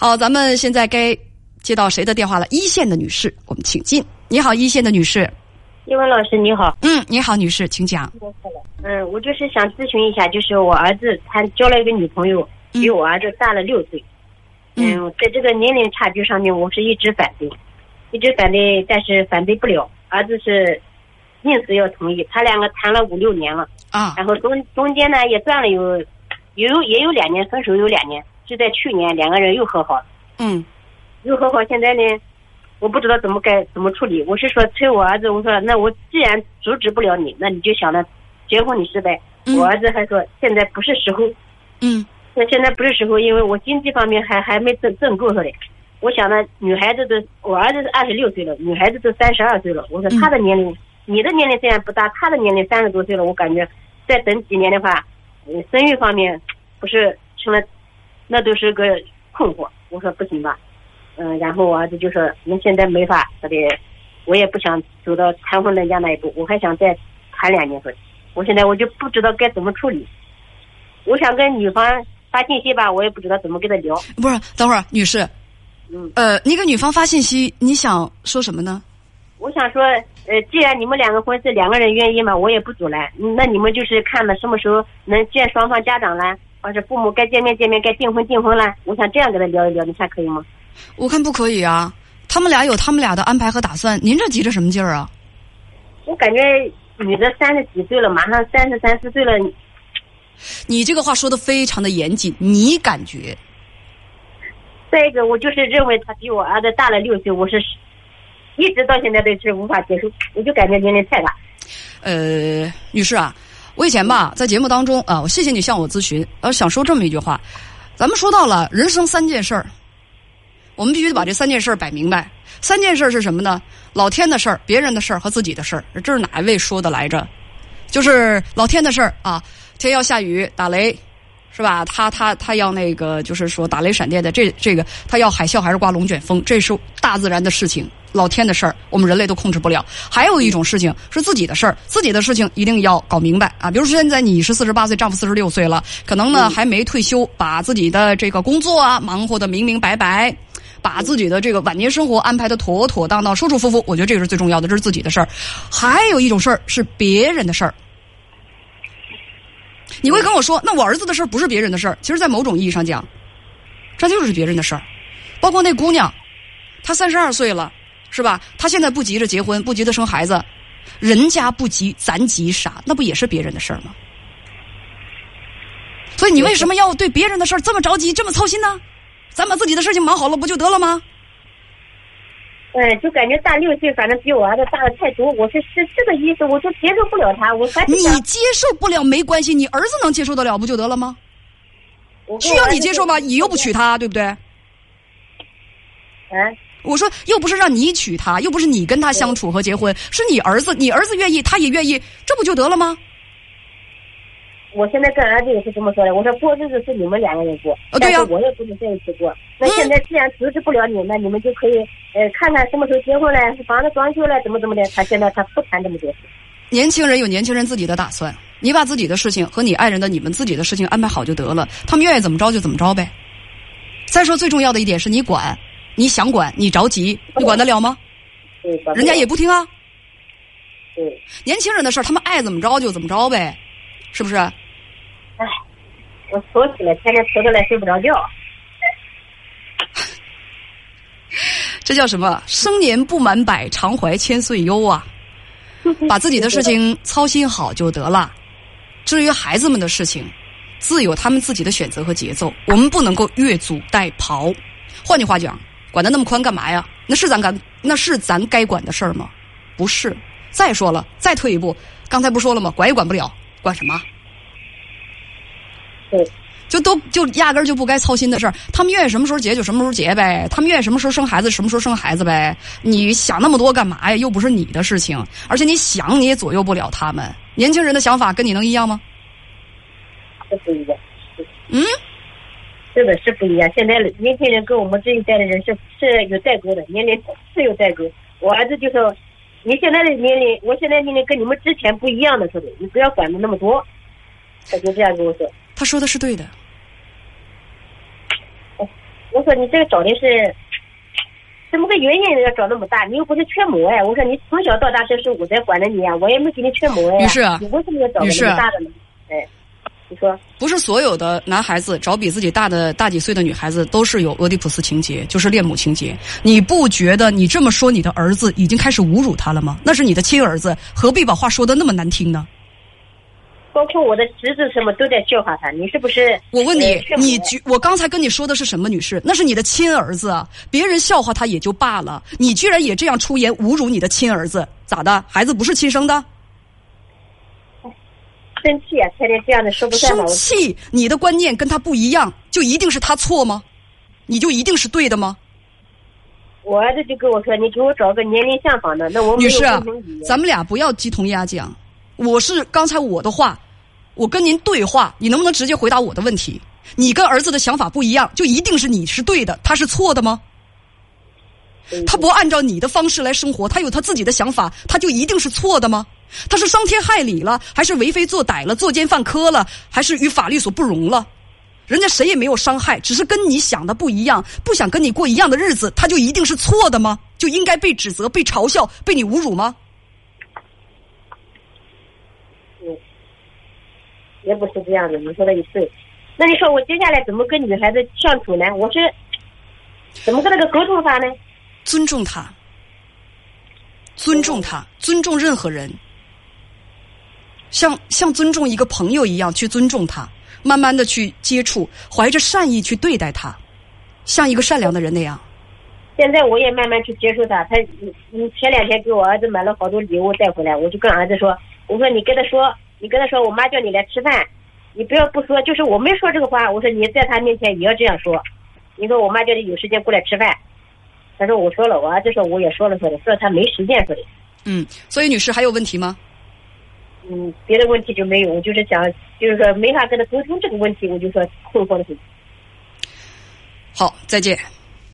好，咱们现在该接到谁的电话了？一线的女士，我们请进。你好，一线的女士。叶文老师，你好。嗯，你好，女士，请讲。嗯，我就是想咨询一下，就是我儿子他交了一个女朋友，比我儿子大了六岁。嗯，在这个年龄差距上面，我是一直反对，一直反对，但是反对不了。儿子是硬是要同意，他两个谈了五六年了啊，然后中中间呢也断了有有也有两年分手有两年。就在去年，两个人又和好了。嗯，又和好。现在呢，我不知道怎么该怎么处理。我是说催我儿子，我说那我既然阻止不了你，那你就想着结婚你失败。我儿子还说现在不是时候。嗯，那现在不是时候，因为我经济方面还还没挣挣够说的。我想呢，女孩子都，我儿子是二十六岁了，女孩子都三十二岁了。我说他的年龄，你的年龄虽然不大，他的年龄三十多岁了，我感觉再等几年的话，生育方面不是成了。那都是个困惑，我说不行吧，嗯，然后我儿子就说，那现在没法，他的，我也不想走到谈婚论嫁那一步，我还想再谈两年婚，我现在我就不知道该怎么处理，我想跟女方发信息吧，我也不知道怎么跟他聊。不是，等会儿，女士，嗯，呃，你给女方发信息，你想说什么呢？我想说，呃，既然你们两个婚是两个人愿意嘛，我也不阻拦，那你们就是看了什么时候能见双方家长啦。或者父母该见面见面，该订婚订婚了。我想这样跟他聊一聊，你看可以吗？我看不可以啊，他们俩有他们俩的安排和打算，您这急着什么劲儿啊？我感觉女的三十几岁了，马上三十三四岁了。你这个话说的非常的严谨，你感觉？再一个，我就是认为他比我儿子大了六岁，我是一直到现在都是无法接受，我就感觉年龄太大。呃，女士啊。我以前吧，在节目当中啊，我谢谢你向我咨询，呃，想说这么一句话，咱们说到了人生三件事儿，我们必须得把这三件事儿摆明白。三件事儿是什么呢？老天的事儿、别人的事儿和自己的事儿。这是哪一位说的来着？就是老天的事儿啊，天要下雨打雷。是吧？他他他要那个，就是说打雷闪电的，这这个他要海啸还是刮龙卷风？这是大自然的事情，老天的事儿，我们人类都控制不了。还有一种事情是自己的事儿，自己的事情一定要搞明白啊！比如说现在你是四十八岁，丈夫四十六岁了，可能呢还没退休，把自己的这个工作啊忙活的明明白白，把自己的这个晚年生活安排的妥妥当当、舒舒服服，我觉得这个是最重要的，这是自己的事儿。还有一种事儿是别人的事儿。你会跟我说，那我儿子的事儿不是别人的事儿。其实，在某种意义上讲，这就是别人的事儿。包括那姑娘，她三十二岁了，是吧？他现在不急着结婚，不急着生孩子，人家不急，咱急啥？那不也是别人的事儿吗？所以，你为什么要对别人的事儿这么着急，这么操心呢？咱把自己的事情忙好了，不就得了吗？哎，就感觉大六岁，反正比我儿子大的太多。我是是这个意思，我就接受不了他。我你接受不了没关系，你儿子能接受得了不就得了吗？需要你接受吗？你又不娶她，对不对？嗯，我说又不是让你娶她，又不是你跟她相处和结婚，是你儿子，你儿子愿意，他也愿意，这不就得了吗？我现在跟儿子也是这么说的，我说过日子是你们两个人过，但是我也不能在一起过。那现在既然阻止不了你，那你们就可以呃看看什么时候结婚嘞，房子装修嘞，怎么怎么的。他现在他不谈这么多事。年轻人有年轻人自己的打算，你把自己的事情和你爱人的你们自己的事情安排好就得了，他们愿意怎么着就怎么着呗。再说最重要的一点是你管，你想管，你着急，你管得了吗？对，人家也不听啊。对，年轻人的事儿，他们爱怎么着就怎么着呗。是不是？哎，我愁死了，天天愁着来睡不着觉。这叫什么？生年不满百，常怀千岁忧啊！把自己的事情操心好就得了。至于孩子们的事情，自有他们自己的选择和节奏，我们不能够越俎代庖。换句话讲，管得那么宽干嘛呀？那是咱干那是咱该管的事儿吗？不是。再说了，再退一步，刚才不说了吗？管也管不了。管什么？对，就都就压根儿就不该操心的事儿。他们愿意什么时候结就什么时候结呗，他们愿意什么时候生孩子什么时候生孩子呗。你想那么多干嘛呀？又不是你的事情，而且你想你也左右不了他们。年轻人的想法跟你能一样吗？是不一样。嗯，是的，是不一样。现在年轻人跟我们这一代的人是是有代沟的，年龄是有代沟。我儿子就说。你现在的年龄，我现在年龄跟你们之前不一样的，说的，你不要管的那么多。他就这样跟我说。他说的是对的。我说你这个找的是，怎么个原因要找那么大？你又不是缺母哎！我说你从小到大这是我在管着你啊，我也没给你缺母哎。女士，你为什么要找个那么大的呢？哎，你说。不是所有的男孩子找比自己大的大几岁的女孩子都是有俄狄浦斯情节，就是恋母情节。你不觉得你这么说你的儿子已经开始侮辱他了吗？那是你的亲儿子，何必把话说的那么难听呢？包括我的侄子什么都在笑话他，你是不是？我问你，你居我刚才跟你说的是什么，女士？那是你的亲儿子，别人笑话他也就罢了，你居然也这样出言侮辱你的亲儿子，咋的？孩子不是亲生的？生气啊！天天这样的说不算生气，你的观念跟他不一样，就一定是他错吗？你就一定是对的吗？我儿子就跟我说：“你给我找个年龄相仿的。”那我女士，咱们俩不要鸡同鸭讲。我是刚才我的话，我跟您对话，你能不能直接回答我的问题？你跟儿子的想法不一样，就一定是你是对的，他是错的吗？他不按照你的方式来生活，他有他自己的想法，他就一定是错的吗？他是伤天害理了，还是为非作歹了，作奸犯科了，还是与法律所不容了？人家谁也没有伤害，只是跟你想的不一样，不想跟你过一样的日子，他就一定是错的吗？就应该被指责、被嘲笑、被你侮辱吗？也不是这样的，你说的也对。那你说我接下来怎么跟女孩子相处呢？我是怎么跟那个沟通法呢？尊重他，尊重他，尊重任何人，像像尊重一个朋友一样去尊重他，慢慢的去接触，怀着善意去对待他，像一个善良的人那样。现在我也慢慢去接受他。他你，前两天给我儿子买了好多礼物带回来，我就跟儿子说：“我说你跟他说。”你跟他说，我妈叫你来吃饭，你不要不说，就是我没说这个话。我说你在他面前也要这样说。你说我妈叫你有时间过来吃饭，他说我说了，我儿子说我也说了说的，说他没时间说的。嗯，所以女士还有问题吗？嗯，别的问题就没有，我就是想，就是说没法跟他沟通这个问题，我就说困惑的很。好，再见。